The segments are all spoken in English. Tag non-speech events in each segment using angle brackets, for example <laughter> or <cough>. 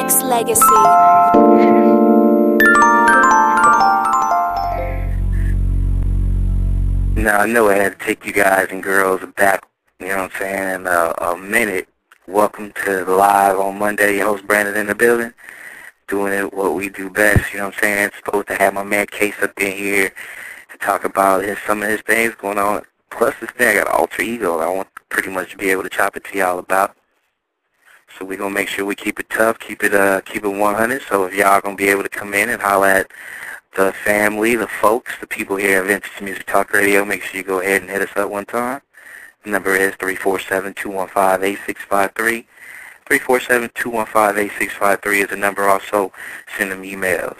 X Legacy. Now, I know I had to take you guys and girls back, you know what I'm saying, in a, a minute. Welcome to the Live on Monday. Your host, Branded, in the building. Doing it what we do best, you know what I'm saying. Supposed to have my man Case up in here to talk about his, some of his things going on. Plus, this thing, I got an alter ego that I want pretty much to be able to chop it to y'all about. So we're gonna make sure we keep it tough, keep it uh keep it 100. So if y'all gonna be able to come in and holler at the family, the folks, the people here at Vintage Music Talk Radio, make sure you go ahead and hit us up one time. The number is 347-215-8653. 347-215-8653 is the number. Also, send them emails.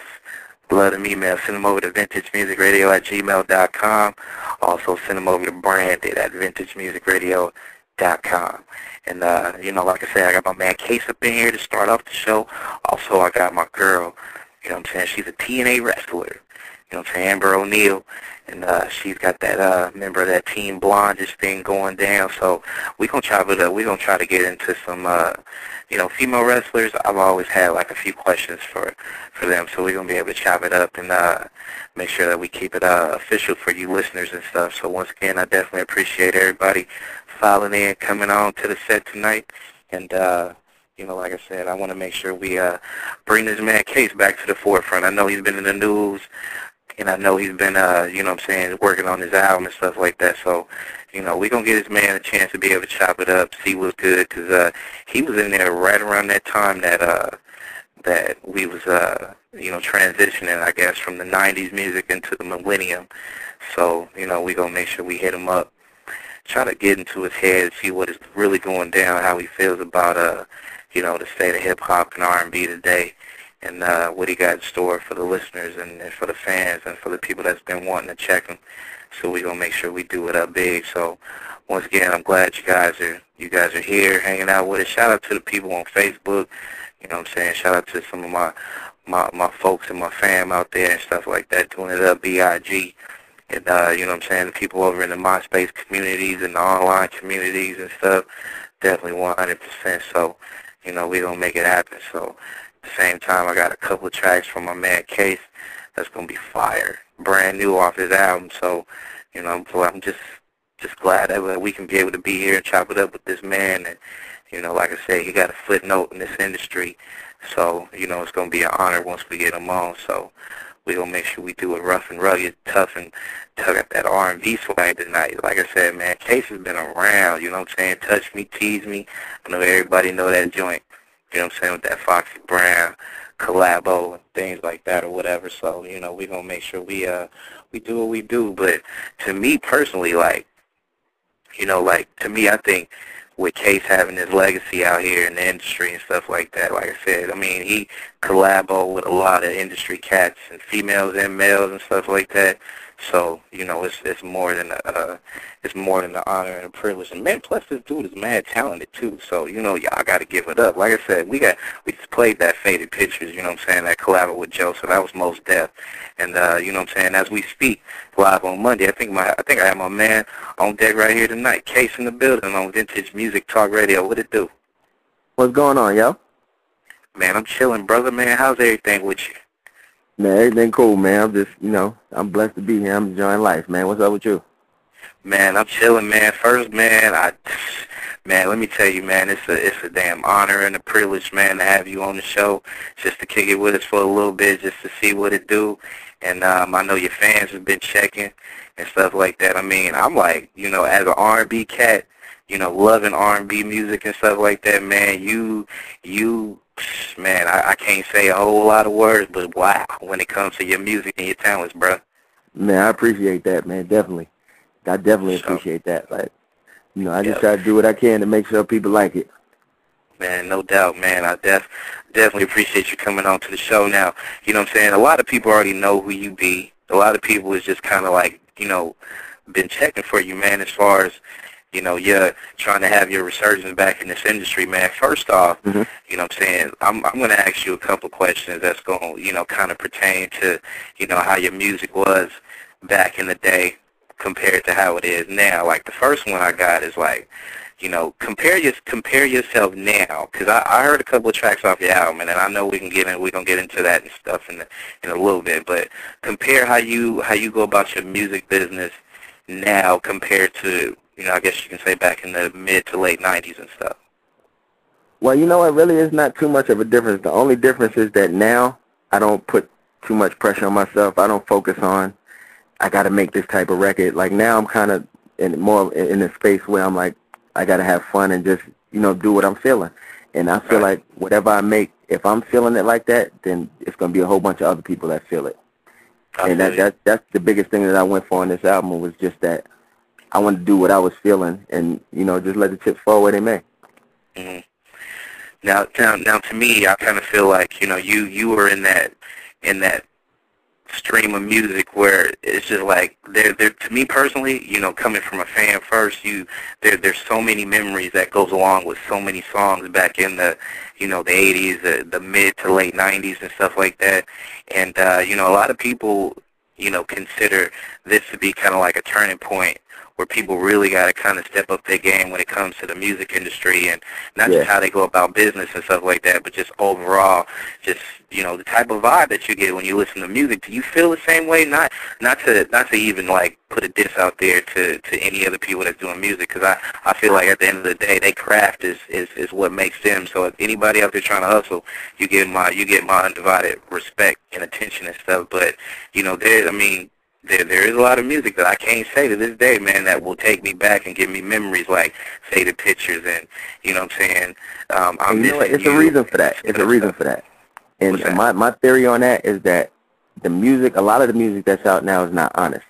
Blood them emails. Send them over to vintagemusicradio at gmail.com. Also, send them over to branded at vintagemusicradio.com. And, uh, you know, like I said, I got my man Case up in here to start off the show. Also, I got my girl, you know what I'm saying? She's a TNA wrestler. You know what I'm saying? Amber O'Neal. And uh, she's got that uh, member of that Team Blondage thing going down. So we're going to it up. We're going to try to get into some, uh, you know, female wrestlers. I've always had like a few questions for, for them. So we're going to be able to chop it up and uh, make sure that we keep it uh, official for you listeners and stuff. So once again, I definitely appreciate everybody in, coming on to the set tonight. And, uh, you know, like I said, I want to make sure we uh, bring this man Case back to the forefront. I know he's been in the news, and I know he's been, uh, you know what I'm saying, working on his album and stuff like that. So, you know, we're going to give this man a chance to be able to chop it up, see what's good, because uh, he was in there right around that time that uh, that we was, uh, you know, transitioning, I guess, from the 90s music into the millennium. So, you know, we're going to make sure we hit him up try to get into his head, see what is really going down, how he feels about uh, you know, the state of hip hop and R and B today, and uh, what he got in store for the listeners and, and for the fans and for the people that's been wanting to check him. So we're gonna make sure we do it up big. So once again, I'm glad you guys are you guys are here hanging out with us. Shout out to the people on Facebook. You know what I'm saying? Shout out to some of my my my folks and my fam out there and stuff like that doing it up. Big. And, uh, you know what I'm saying, the people over in the MySpace communities and the online communities and stuff, definitely 100%. So, you know, we're going to make it happen. So, at the same time, I got a couple of tracks from my man Case that's going to be fire, brand new off his album. So, you know, so I'm just just glad that we can be able to be here and chop it up with this man. And, you know, like I said, he got a footnote in this industry. So, you know, it's going to be an honor once we get him on. So, we're going to make sure we do it rough and rugged, tough, and tug at that R&B swag tonight. Like I said, man, Case has been around, you know what I'm saying? Touch Me, Tease Me. I know everybody know that joint, you know what I'm saying, with that Foxy Brown collabo and things like that or whatever. So, you know, we're going to make sure we, uh, we do what we do. But to me personally, like, you know, like, to me, I think with Case having his legacy out here in the industry and stuff like that. Like I said, I mean, he collabo with a lot of industry cats and females and males and stuff like that. So you know, it's it's more than a uh, it's more than an honor and a privilege. And man, plus this dude is mad talented too. So you know, y'all got to give it up. Like I said, we got we just played that faded pictures. You know what I'm saying? That collab with Joe. So that was most Def. And uh, you know what I'm saying? As we speak live on Monday, I think my I think I have my man on deck right here tonight. Case in the building on Vintage Music Talk Radio. What it do? What's going on, yo? Man, I'm chilling, brother. Man, how's everything with you? Man, everything cool, man. I'm just, you know, I'm blessed to be here. I'm enjoying life, man. What's up with you? Man, I'm chilling, man. First, man, I, man, let me tell you, man, it's a, it's a damn honor and a privilege, man, to have you on the show, just to kick it with us for a little bit, just to see what it do. And um, I know your fans have been checking and stuff like that. I mean, I'm like, you know, as an R&B cat, you know, loving R&B music and stuff like that, man, you, you man, I, I can't say a whole lot of words, but wow, when it comes to your music and your talents, bro. Man, I appreciate that, man. Definitely, I definitely so, appreciate that. Like, you know, I just try to do what I can to make sure people like it. Man, no doubt, man. I def definitely appreciate you coming on to the show. Now, you know what I'm saying? A lot of people already know who you be. A lot of people is just kind of like, you know, been checking for you, man, as far as, you know, you're trying to have your resurgence back in this industry, man. First off, mm-hmm. you know what I'm saying, I'm, I'm going to ask you a couple questions that's going to, you know, kind of pertain to, you know, how your music was back in the day compared to how it is now. Like the first one I got is like, you know, compare your compare yourself now, because I, I heard a couple of tracks off your album, and I know we can get in, we're gonna get into that and stuff in the, in a little bit. But compare how you how you go about your music business now compared to you know, I guess you can say back in the mid to late '90s and stuff. Well, you know, it really is not too much of a difference. The only difference is that now I don't put too much pressure on myself. I don't focus on I got to make this type of record. Like now, I'm kind of in more in a space where I'm like I got to have fun and just you know do what I'm feeling. And I feel right. like whatever I make, if I'm feeling it like that, then it's gonna be a whole bunch of other people that feel it. I and that, that that's the biggest thing that I went for on this album was just that I wanted to do what I was feeling and you know just let the chips fall where they may. Mm-hmm. Now, now, now, to me, I kind of feel like you know you you were in that in that stream of music where it's just like there there to me personally you know coming from a fan first you there there's so many memories that goes along with so many songs back in the you know the 80s the the mid to late 90s and stuff like that and uh you know a lot of people you know consider this to be kind of like a turning point where people really got to kind of step up their game when it comes to the music industry and not yeah. just how they go about business and stuff like that, but just overall, just you know the type of vibe that you get when you listen to music. Do you feel the same way? Not not to not to even like put a diss out there to to any other people that's doing music, because I I feel like at the end of the day, they craft is is is what makes them. So if anybody out there trying to hustle, you get my you get my undivided respect and attention and stuff. But you know, there I mean there there is a lot of music that I can't say to this day, man, that will take me back and give me memories like Faded Pictures and you know what I'm saying. Um, I'm you know what? It's you. a reason for that. It's a reason for that. And that? my my theory on that is that the music, a lot of the music that's out now is not honest,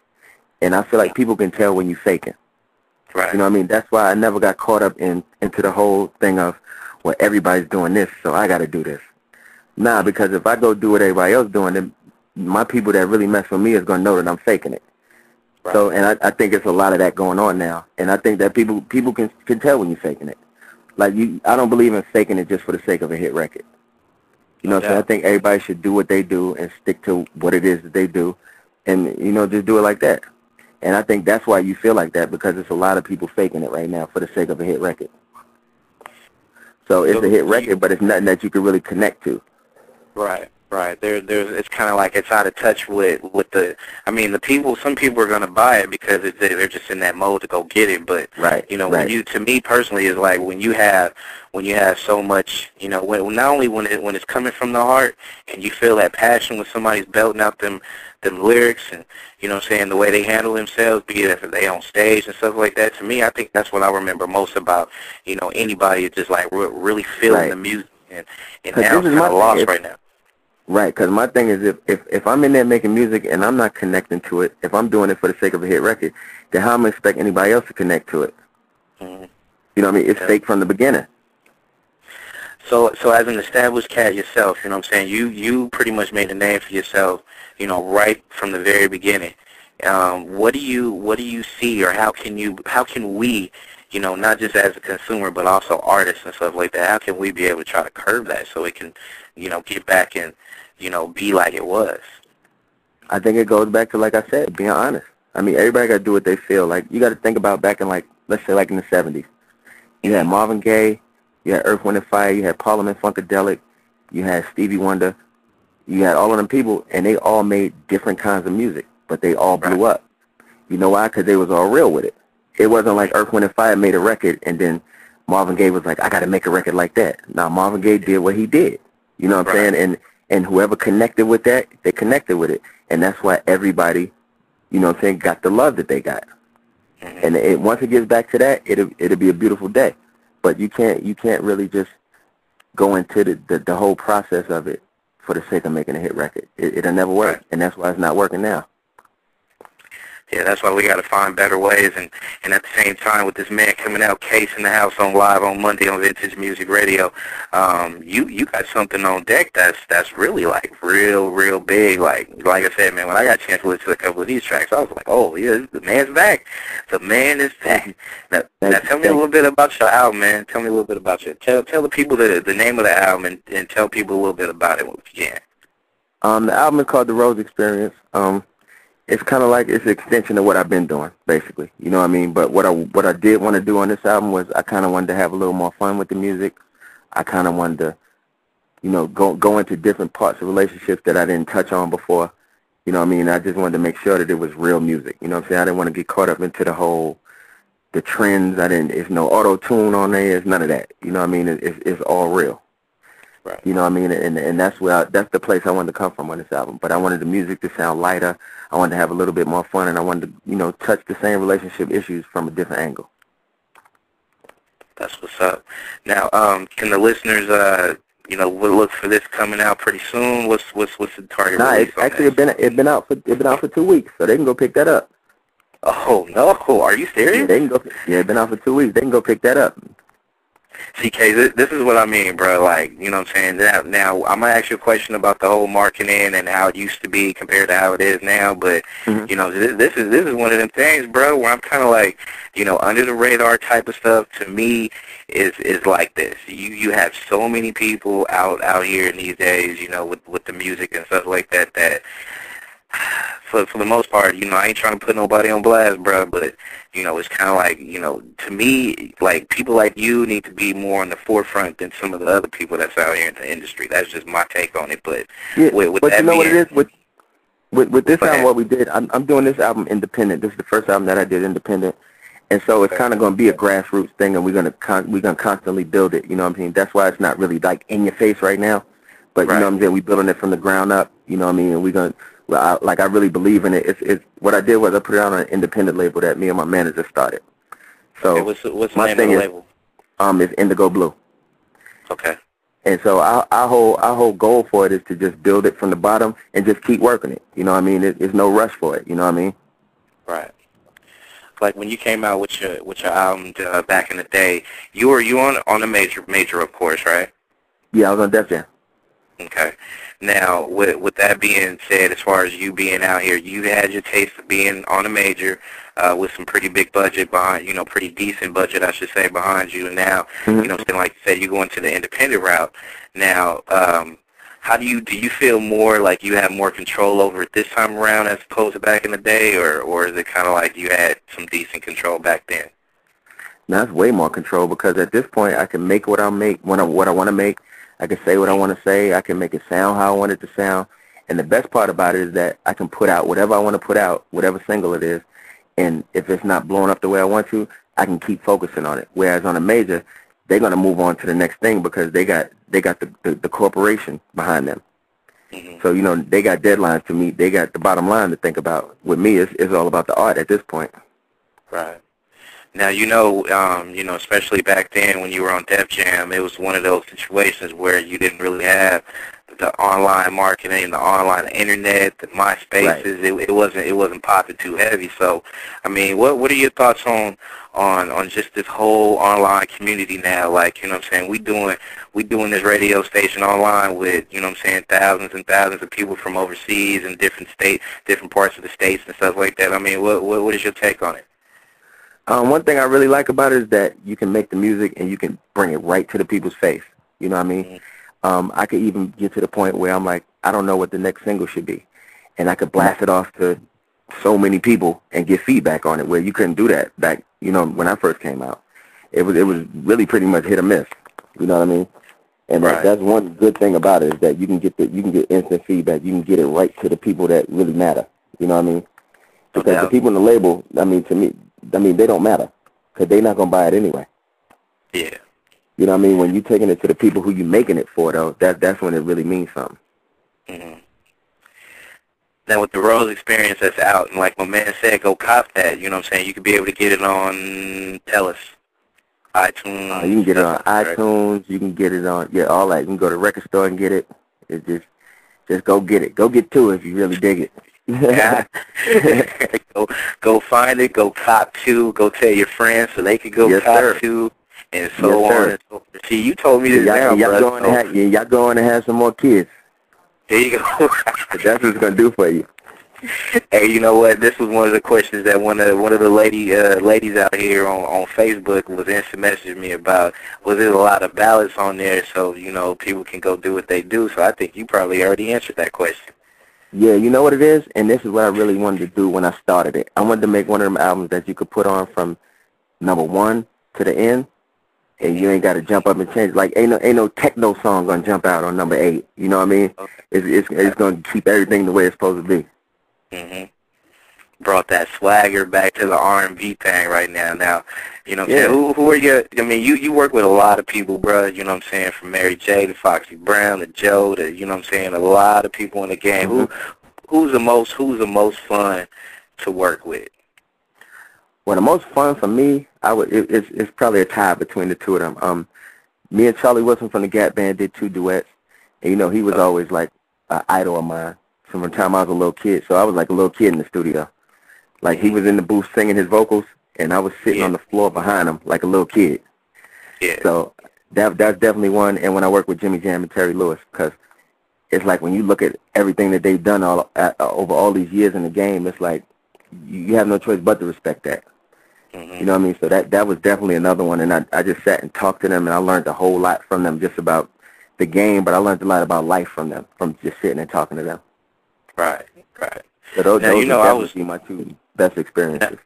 and I feel like people can tell when you're faking. Right. You know what I mean? That's why I never got caught up in into the whole thing of well everybody's doing this, so I got to do this. Nah, because if I go do what everybody else doing, then my people that really mess with me is gonna know that I'm faking it. Right. So, and I, I think it's a lot of that going on now, and I think that people people can can tell when you're faking it. Like you, I don't believe in faking it just for the sake of a hit record. You know, so I think everybody should do what they do and stick to what it is that they do, and you know, just do it like that. And I think that's why you feel like that because it's a lot of people faking it right now for the sake of a hit record. So it's a hit record, but it's nothing that you can really connect to. Right. Right. There, there's. It's kind of like it's out of touch with with the. I mean, the people. Some people are going to buy it because it's, they're just in that mode to go get it. But right. You know, right. when you to me personally is like when you have when you have so much. You know, when not only when it when it's coming from the heart and you feel that passion when somebody's belting out them them lyrics and you know what I'm saying the way they handle themselves, be it if they on stage and stuff like that. To me, I think that's what I remember most about you know anybody just like re- really feeling right. the music and and now I'm kind of lost right now. Right, because my thing is if, if if I'm in there making music and I'm not connecting to it, if I'm doing it for the sake of a hit record, then how am I expect anybody else to connect to it? Mm-hmm. You know what I mean? It's yeah. fake from the beginning. So so as an established cat yourself, you know what I'm saying, you you pretty much made a name for yourself, you know, right from the very beginning. Um, what do you what do you see or how can you how can we you know, not just as a consumer, but also artists and stuff like that. How can we be able to try to curb that so it can, you know, get back and, you know, be like it was? I think it goes back to, like I said, being honest. I mean, everybody got to do what they feel. Like, you got to think about back in, like, let's say, like in the 70s. You had Marvin Gaye, you had Earth, Wind, and Fire, you had Parliament Funkadelic, you had Stevie Wonder, you had all of them people, and they all made different kinds of music, but they all blew right. up. You know why? Because they was all real with it. It wasn't like Earth, Wind, and Fire made a record, and then Marvin Gaye was like, I got to make a record like that. Now, Marvin Gaye did what he did. You know what I'm saying? And and whoever connected with that, they connected with it. And that's why everybody, you know what I'm saying, got the love that they got. Mm-hmm. And it, once it gets back to that, it'll, it'll be a beautiful day. But you can't, you can't really just go into the, the, the whole process of it for the sake of making a hit record. It, it'll never work. And that's why it's not working now yeah, that's why we got to find better ways. And, and at the same time, with this man coming out, Case in the House on live on Monday on Vintage Music Radio, um, you you got something on deck that's that's really like real real big. Like like I said, man, when I got a chance to listen to a couple of these tracks, I was like, oh yeah, the man's back. The man is back. Now, now tell me a little bit about your album, man. Tell me a little bit about your tell tell the people the the name of the album and, and tell people a little bit about it if you can. Um, the album is called The Rose Experience. Um, it's kind of like it's an extension of what I've been doing, basically. You know what I mean? But what I what I did want to do on this album was I kind of wanted to have a little more fun with the music. I kind of wanted to, you know, go go into different parts of relationships that I didn't touch on before. You know what I mean? I just wanted to make sure that it was real music. You know what I'm saying? I didn't want to get caught up into the whole the trends. I didn't. It's no auto tune on there. It's none of that. You know what I mean? It's it's all real. Right. You know what I mean? And and that's where I, that's the place I wanted to come from on this album. But I wanted the music to sound lighter. I wanted to have a little bit more fun, and I wanted to you know touch the same relationship issues from a different angle. That's what's up. Now, um, can the listeners, uh, you know, look for this coming out pretty soon? What's what's what's the target nah, it's actually it been it been out for it been out for two weeks, so they can go pick that up. Oh no! Are you serious? Yeah, they can go. Yeah, it been out for two weeks. They can go pick that up. CK, this, this is what I mean, bro. Like, you know what I'm saying? Now, now, I'm going to ask you a question about the whole marketing and how it used to be compared to how it is now. But, Mhm. you know, this, this is this is one of them things, bro, where I'm kind of like, you know, under the radar type of stuff to me is is like this. You you have so many people out out here in these days, you know, with with the music and stuff like that that for for the most part, you know, I ain't trying to put nobody on blast, bro, but you know, it's kind of like, you know, to me, like people like you need to be more on the forefront than some of the other people that's out here in the industry. That's just my take on it. But Yeah, with, with but you know what it is with with with this album, what we did, I'm I'm doing this album independent. This is the first album that I did independent, and so it's kind of going to be a grassroots thing, and we're gonna con- we're gonna constantly build it. You know what I'm saying? That's why it's not really like in your face right now, but you know what I'm saying? We're building it from the ground up. You know what I mean? And we're gonna well, I, like I really believe in it. It's it's what I did was I put it on an independent label that me and my manager started. So okay, what's what's the my name of the thing is- label? um, it's Indigo Blue. Okay. And so our, our whole our whole goal for it is to just build it from the bottom and just keep working it. You know what I mean? It, there's no rush for it. You know what I mean? Right. Like when you came out with your with your album uh, back in the day, you were you on on a major major of course, right? Yeah, I was on Def Jam. Okay. Now, with with that being said, as far as you being out here, you had your taste of being on a major uh, with some pretty big budget behind, you know, pretty decent budget, I should say, behind you. And now, Mhm. you know, something like you said, you go into the independent route. Now, um, how do you do? You feel more like you have more control over it this time around as opposed to back in the day, or or is it kind of like you had some decent control back then? Now it's way more control because at this point I can make what I make when I what I want to make. I can say what I want to say. I can make it sound how I want it to sound. And the best part about it is that I can put out whatever I want to put out, whatever single it is. And if it's not blowing up the way I want to, I can keep focusing on it. Whereas on a major, they're gonna move on to the next thing because they got they got the the, the corporation behind them. hmm So you know they got deadlines to meet. They got the bottom line to think about. With me, it's it's all about the art at this point. Right. Now you know, um, you know, especially back then when you were on Def Jam, it was one of those situations where you didn't really have the online marketing, the online internet, the MySpaces. Right. It, it wasn't it wasn't popping too heavy. So, I mean, what what are your thoughts on on on just this whole online community now? Like, you know, what I'm saying we doing we doing this radio station online with you know, what I'm saying thousands and thousands of people from overseas and different state, different parts of the states and stuff like that. I mean, what what what is your take on it? Um, one thing I really like about it is that you can make the music and you can bring it right to the people's face. You know what I mean? Mhm. Um, I could even get to the point where I'm like, I don't know what the next single should be, and I could blast it off to so many people and get feedback on it. Where you couldn't do that back, you know, when I first came out. It was it was really pretty much hit or miss. You know what I mean? And Right. that, that's one good thing about it is that you can get the you can get instant feedback. You can get it right to the people that really matter. You know what I mean? Because the people in the label, I mean, to me, I mean, they don't matter because they're not gonna buy it anyway. Yeah. You know what I mean? When you're taking it to the people who you're making it for, though, that that's when it really means something. hmm Now with the Rose experience that's out, and like my man said, go cop that. You know what I'm saying? You could be able to get it on Tellus, iTunes. Uh, you can get it on iTunes. You can get it on yeah, all that. You can go to the record store and get it. It just just go get it. Go get to it if you really dig it. Yeah. <laughs> go go find it. Go cop two. Go tell your friends so they could go Yes, cop sir. two, and so Yes, on and so forth. See, you told me this y'all, now, y'all going to so have, yeah, y'all going to have some more kids. there you go. <laughs> That's what it's gonna do for you. <laughs> Hey, you know what? This was one of the questions that one of one of the lady uh, ladies out here on on Facebook was instant messaging me about. Was there a lot of ballots on there, so you know people can go do what they do? So I think you probably already answered that question. Yeah, you know what it is, and this is what I really wanted to do when I started it. I wanted to make one of them albums that you could put on from number one to the end, and you ain't got to jump up and change. Like ain't no ain't no techno song gonna jump out on number eight. You know what I mean? Okay. It's it's it's gonna keep everything the way it's supposed to be. hmm Brought that swagger back to the R&B thing right now. Now, you know what I'm Yeah. saying? Who, who are you? I mean, you, you work with a lot of people, bro. You know what I'm saying? From Mary J. to Foxy Brown to Joe to, you know what I'm saying? A lot of people in the game. Who Who's the most, who's the most fun to work with? Well, the most fun for me, I would it, it's it's probably a tie between the two of them. Um, me and Charlie Wilson from the Gap Band did two duets, and you know he was always like an idol of mine from the time I was a little kid. So I was like a little kid in the studio, like he was in the booth singing his vocals, and I was sitting Yeah. on the floor behind him like a little kid. Yeah. So that that's definitely one. And when I work with Jimmy Jam and Terry Lewis, because it's like when you look at everything that they've done all uh, over all these years in the game, it's like you you have no choice but to respect that. hmm You know what I mean? So that that was definitely another one, and I I just sat and talked to them, and I learned a whole lot from them, just about the game, but I learned a lot about life from them, from just sitting and talking to them. Right, right. So those, Now, those you know, I was- definitely my two best experiences.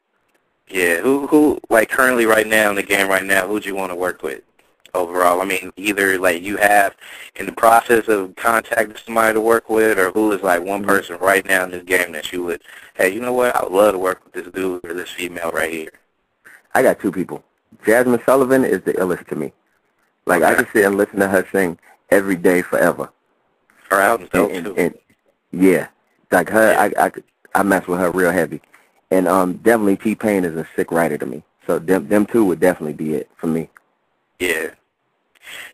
Yeah, who who like currently right now in the game right now, who'd you want to work with overall? I mean, either like you have in the process of contacting somebody to work with, or who is like one Mhm. person right now in this game that you would, hey, you know what, I would love to work with this dude or this female right here. I got two people. Jazmine Sullivan is the illest to me. Like I Okay. can sit and listen to her sing every day forever. Her album's And, dope and, too. and yeah, like her, I, I could- I mess with her real heavy. And um, definitely T Pain is a sick writer to me. So them them two would definitely be it for me. Yeah.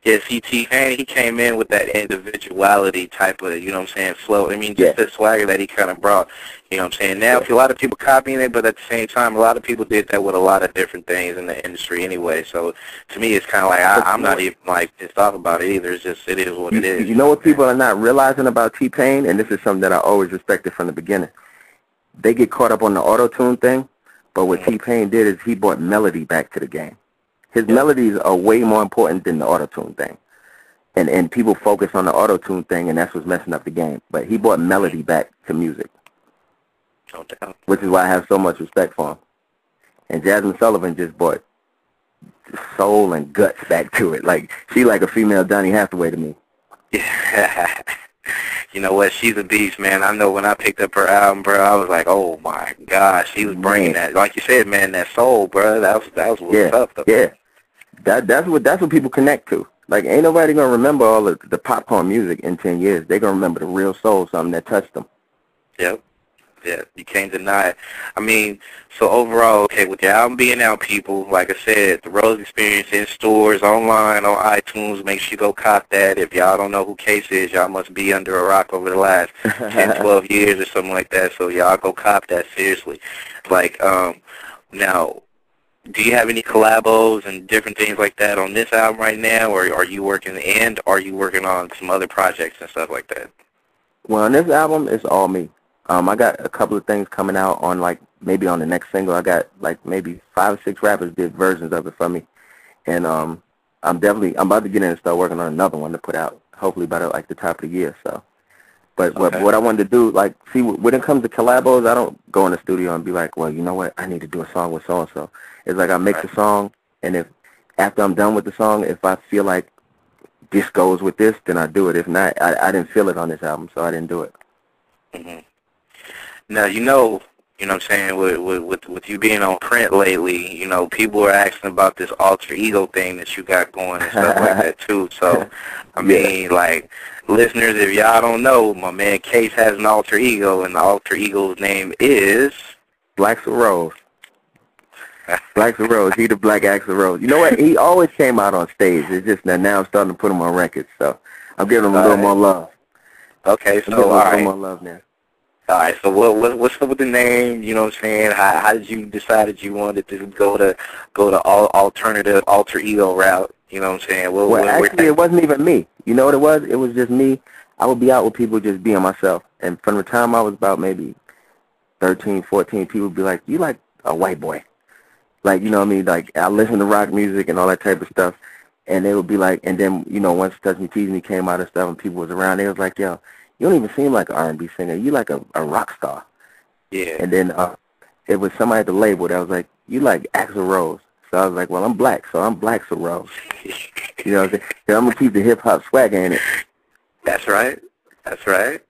Yeah, see, T Pain, he came in with that individuality type of, you know what I'm saying, flow. I mean, just Yeah. the swagger that he kind of brought, you know what I'm saying. Now, a lot of people copying it, but at the same time, a lot of people did that with a lot of different things in the industry anyway. So, to me, it's kind of like, I, I'm not even, like, pissed off about it either. It's just, it is what You, it is. you know what people are not realizing about T Pain, and this is something that I always respected from the beginning. They get caught up on the auto tune thing, but what T Pain did is he brought melody back to the game. His Yeah. melodies are way more important than the auto tune thing. And and people focus on the auto tune thing and that's what's messing up the game. But he brought melody back to music, No doubt. which is why I have so much respect for him. And Jazmine Sullivan just brought soul and guts back to it. Like she like a female Donny Hathaway to me. Yeah. <laughs> you know what? She's a beast, man. I know when I picked up her album, bro, I was like, oh my gosh, she was bringing that, like you said, man, that soul, bro. That was that was what's Yeah, up, though. Yeah, that that's what that's what people connect to. Like, ain't nobody gonna remember all the, the popcorn music in ten years. They gonna remember the real soul, something that touched them. Yep. Yeah, you can't deny it. I mean, so overall, okay, with the album being out, people, like I said, the Rose Experience in stores, online, on iTunes, make sure you go cop that. If y'all don't know who Case is, y'all must be under a rock over the last <laughs> 10, 12 years or something like that, so y'all go cop that seriously. Like, um, now, do you have any collabos and different things like that on this album right now, or are you working, and are you working on some other projects and stuff like that? Well, on this album, it's all me. Um, I got a couple of things coming out on like maybe on the next single. I got like maybe five or six rappers did versions of it for me, and um, I'm definitely I'm about to get in and start working on another one to put out hopefully by the, like the top of the year. So, but what Okay. what I wanted to do, like, see when it comes to collabos, I don't go in the studio and be like, well, you know what, I need to do a song with so and so. It's like I make Right. the song, and if after I'm done with the song, if I feel like this goes with this, then I do it. If not, I, I didn't feel it on this album, so I didn't do it. hmm Now you know, you know what I'm saying, with, with with with you being on print lately, you know, people are asking about this alter ego thing that you got going and stuff like that <laughs> too. So, I Yeah. mean, like listeners, if y'all don't know, my man Case has an alter ego, and the alter ego's name is. Black Rose. Black Rose. He the Black Axl Rose. You know what? He always came out on stage. It's just that now I'm starting to put him on records. So I'm giving him a little Alright. more love. Okay, I'm so giving him all a little more love now. All right. So what, what what's up with the name? You know what I'm saying? How how did you decide that you wanted to go to go to all alternative alter ego route? You know what I'm saying? What, Well, what- actually, it wasn't even me. You know what it was? It was just me. I would be out with people just being myself. And from the time I was about maybe 13, 14, people would be like, you like a white boy. Like, you know what I mean? Like, I listen to rock music and all that type of stuff. And they would be like, and then, you know, once Touch Me, Tease Me came out and stuff and people was around, they was like, yo, you don't even seem like an R&B singer. You like a, a rock star. Yeah. And then uh, it was somebody at the label that was like, you like Axl Rose. So I was like, well, I'm black, so I'm Black so Rose. <laughs> you know what I'm saying? So I'm gonna keep the hip hop swagger in it. That's right. That's right.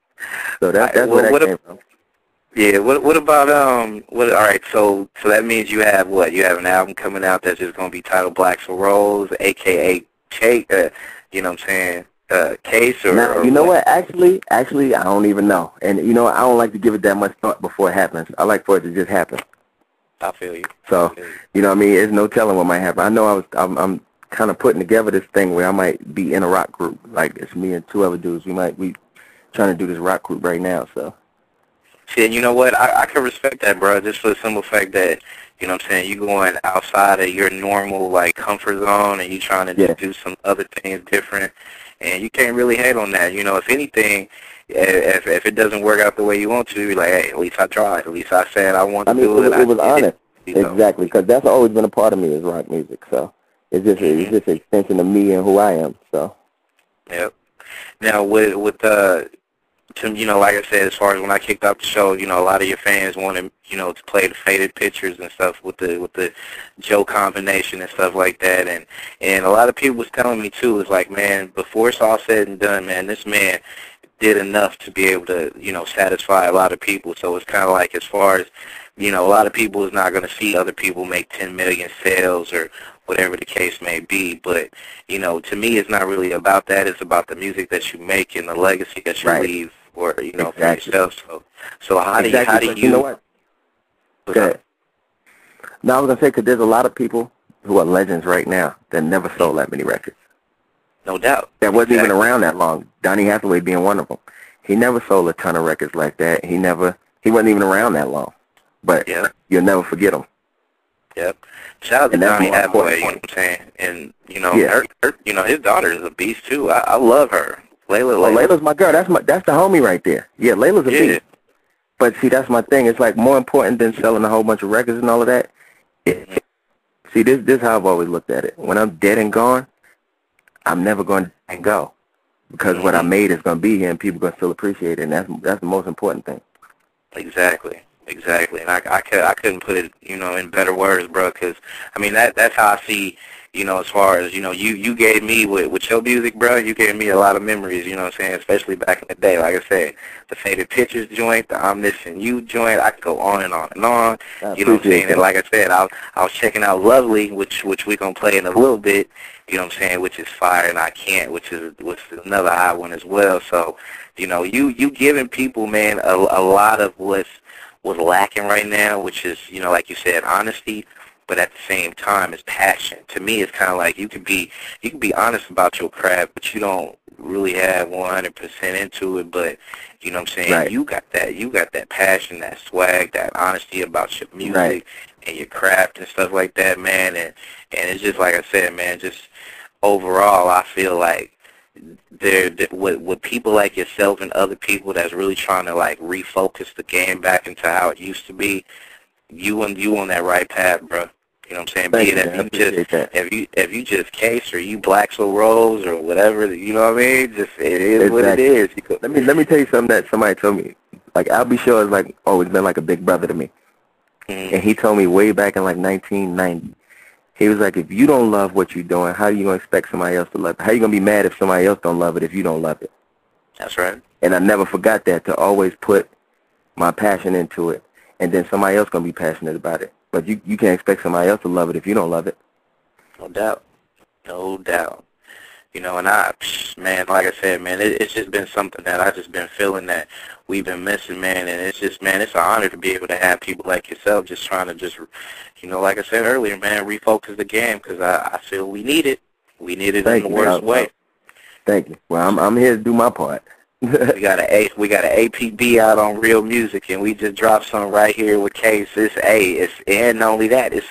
So that, that's well, where that what came from. Yeah. What What about um? What? All right. So so that means you have what? You have an album coming out that's just gonna be titled Black for Rose, aka Case. Uh, you know what I'm saying? Uh, Case or, Now, or you know what? Actually, actually, I don't even know. And you know, I don't like to give it that much thought before it happens. I like for it to just happen. I feel you. So, feel you. you know what I mean? There's no telling what might happen. I know I was, I'm, I'm kind of putting together this thing where I might be in a rock group. Like it's me and two other dudes. We might be trying to do this rock group right now. So, See, and you know what? I, I can respect that, bro, just for the simple fact that, you know what I'm saying, you going outside of your normal, like, comfort zone and you trying to Yeah. do some other things different. And you can't really hate on that. You know, if anything, if, if it doesn't work out the way you want to, you're like, hey, at least I tried. At least I said I want I to mean, it, do was- it. it was I honest. you know. Exactly, because that's always been a part of me is rock music. So, it's just, Mhm. it's just an extension of me and who I am. So, Yep. Now with with uh, to, you know, like I said, as far as when I kicked off the show, you know, a lot of your fans wanted, you know, to play the faded pictures and stuff with the with the Joe combination and stuff like that, and and a lot of people was telling me too, it's like, man, before it's all said and done, man, this man did enough to be able to, you know, satisfy a lot of people. So it's kind of like as far as, you know, a lot of people is not going to see other people make 10 million sales or whatever the case may be. But, you know, to me, it's not really about that. It's about the music that you make and the legacy that you Right. leave or, you know, Exactly. for yourself. So, so how exactly. do you, how do you, you know what? what's Go. No, I was gonna say because there's a lot of people who are legends right now that never sold that many records. no doubt. That wasn't even around that long. Donny Hathaway being one of them. He never sold a ton of records like that. He never. He wasn't even around that long. But Yeah. you'll never forget him. Yep. Shout out to Donny Hathaway, you know what I'm saying? And, you know, Yeah. her, her, you know, his daughter is a beast, too. I, I love her. Lalah, Lalah. Lalah's my girl. That's my. That's the homie right there. Yeah, Lalah's a Yeah. beast. But see, that's my thing. It's like more important than selling a whole bunch of records and all of that. It, see, this this is how I've always looked at it. When I'm dead and gone, I'm never going to go because what I Mhm. made is going to be here and people are going to still appreciate it, and that's that's the most important thing. Exactly, exactly, and I, I could I couldn't put it you know in better words, bro. Because I mean that that's how I see you know as far as you know you you gave me with with your music, bro. You gave me a lot of memories. You know what I'm saying, especially back in the day. Like I said, the faded pictures joint, the I'm missing you joint. I could go on and on and on. I You know what I'm saying? And that. like I said, I I was checking out Lovely, which which we're gonna play in a little bit. You know what I'm saying? Which is fire, and I can't, which is which is another high one as well. So, you know, you you giving people, man, a, a lot of what's what's lacking right now, which is you know, like you said, honesty. But at the same time, it's passion. To me, it's kind of like you can be you can be honest about your craft, but you don't really have 100% into it. But you know what I'm saying? Right. You got that. You got that passion, that swag, that honesty about your music Right. and your craft and stuff like that, man. And and it's just like I said, man. Just overall, I feel like there with with people like yourself and other people that's really trying to like refocus the game back into how it used to be. You and you on that right path, bro. You know what I'm saying? Thank Be you, man. If you just that. if you if you just case or you black so rose or whatever, you know what I mean? Just it is what it Exactly. is. Let me let me tell you something that somebody told me. Like I'll be has like always been like a big brother to me. Mhm. And he told me way back in like 1990. He was like, if you don't love what you're doing, how are you gonna expect somebody else to love it? How you gonna be mad if somebody else don't love it if you don't love it? That's right. And I never forgot that to always put my passion into it, and then somebody else gonna be passionate about it. But you you can't expect somebody else to love it if you don't love it. No doubt. No doubt. You know, and I, man, like I said, man, it, it's just been something that I've just been feeling that we've been missing, man. And it's just, man, it's an honor to be able to have people like yourself just trying to just, you know, like I said earlier, man, refocus the game because I, I feel we need it. We need it Thank in the you, man. worst way. Thank you. Well, I'm I'm here to do my part. We got a A, we got an APB out on Real Music, and we just dropped some right here with Case. It's A, it's and not only that, it's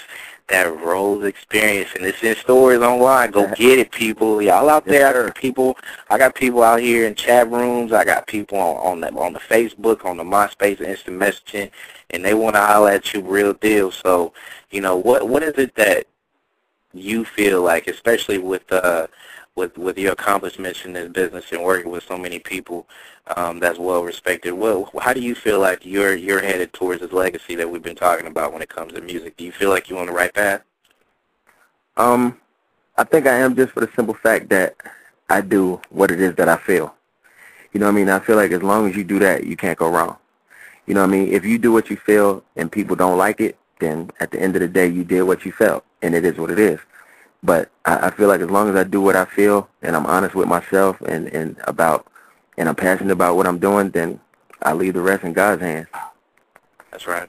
that Rose experience, and it's in stores online. Go get it, people. Y'all out there, sir. people. I got people out here in chat rooms. I got people on on the on the Facebook, on the MySpace, instant messaging, and they want to holler at you real deal. So, you know, what what is it that you feel like, especially with uh with with your accomplishments in this business and working with so many people um, that's well respected. Well, how do you feel like you're you're headed towards this legacy that we've been talking about when it comes to music? Do you feel like you're on the right path? Um, I think I am just for the simple fact that I do what it is that I feel. You know what I mean? I feel like as long as you do that, you can't go wrong. You know what I mean? If you do what you feel and people don't like it, then at the end of the day, you did what you felt, and it is what it is. But I, I feel like as long as I do what I feel and I'm honest with myself and, and about and I'm passionate about what I'm doing, then I leave the rest in God's hands. That's right.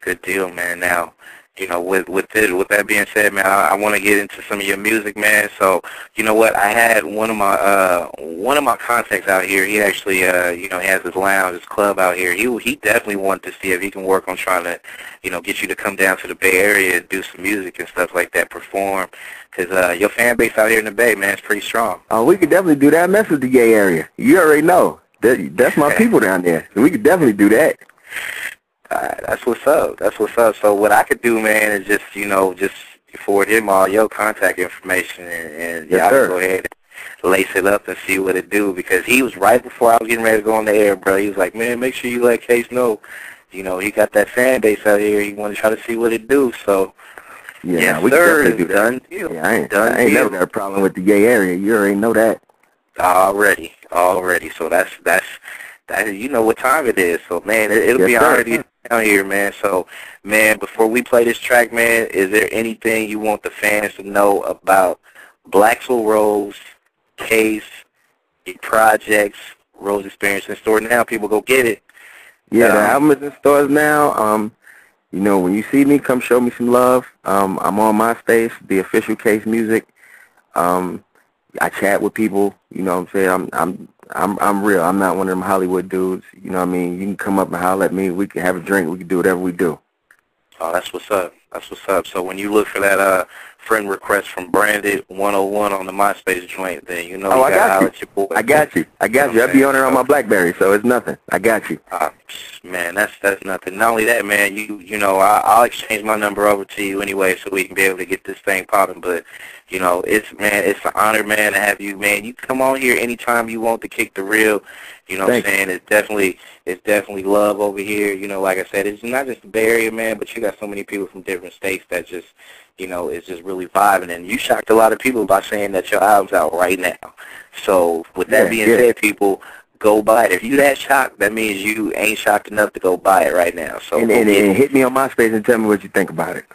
Good deal, man. Now, you know, with with it, with that being said, man, I, I want to get into some of your music, man. So, you know what? I had one of my uh one of my contacts out here. He actually, uh, you know, has his lounge, his club out here. He he definitely wanted to see if he can work on trying to, you know, get you to come down to the Bay Area and do some music and stuff like that, perform. Cause uh, your fan base out here in the Bay, man, is pretty strong. Oh, we could definitely do that. Mess with the Bay area. You already know. That, that's my people down there. We could definitely do that. That's what's up. That's what's up. So what I could do, man, is just you know just forward him all your contact information and, and yes, y'all sir. go ahead and lace it up and see what it do because he was right before I was getting ready to go on the air, bro. He was like, man, make sure you let Case know. You know, he got that fan base out here. He want to try to see what it do. So. Yeah, yes, we sir. can do that. Done deal. Yeah, I ain't, Done I ain't deal. never got a problem with the Bay area. You already know that. Already, already. So that's that's that. You know what time it is. So man, it, it'll Yes, be sir. get down here, man. So man, before we play this track, man, is there anything you want the fans to know about Blacksville Rose, Case, your projects, Rose Experience in store now? People go get it. Yeah, the Um, album is in stores now. Um, you know, when you see me, come show me some love. Um, I'm on my MySpace, the official Case Music. Um, I chat with people. You know what I'm saying? I'm I'm I'm I'm real. I'm not one of them Hollywood dudes. You know what I mean? You can come up and holler at me. We can have a drink. We can do whatever we do. Oh, that's what's up. That's what's up. So when you look for that uh friend request from Branded 101 on the MySpace joint, then you know Oh, you I got you. your boy. I got you. I got you. I be on it on my BlackBerry, so it's nothing. I got you. Uh, man, that's that's nothing. Not only that, man, you you know, I, I'll exchange my number over to you anyway, so we can be able to get this thing popping. But you know, it's man, it's an honor, man, to have you, man. You come on here anytime you want to kick the real. You know what I'm you. saying? It's definitely it's definitely love over here. You know, like I said, it's not just the Bay Area, man, but you got so many people from different states that just you know, is just really vibing. And you shocked a lot of people by saying that your album's out right now. So with that Yeah, being yeah. said, people, go buy it. If you that shocked, that means you ain't shocked enough to go buy it right now. So And, and, and hit me on MySpace and tell me what you think about it.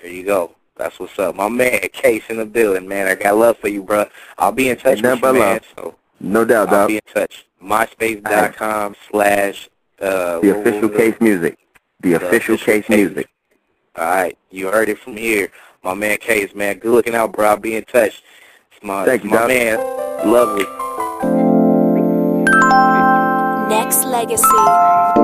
there you go. That's what's up. My man, Case in the building, man. I got love for you, bro. I'll be in touch with you, man. love. So No doubt, I'll dog. be in touch. MySpace.com slash uh, The official? Case Music. The The official official Case Case. Music. All right, you heard it from here. My man Case, man. Good looking out, bro. I'll be in touch. It's my, Thank it's you, my Doc. man. Lovely. Nexxlegacy.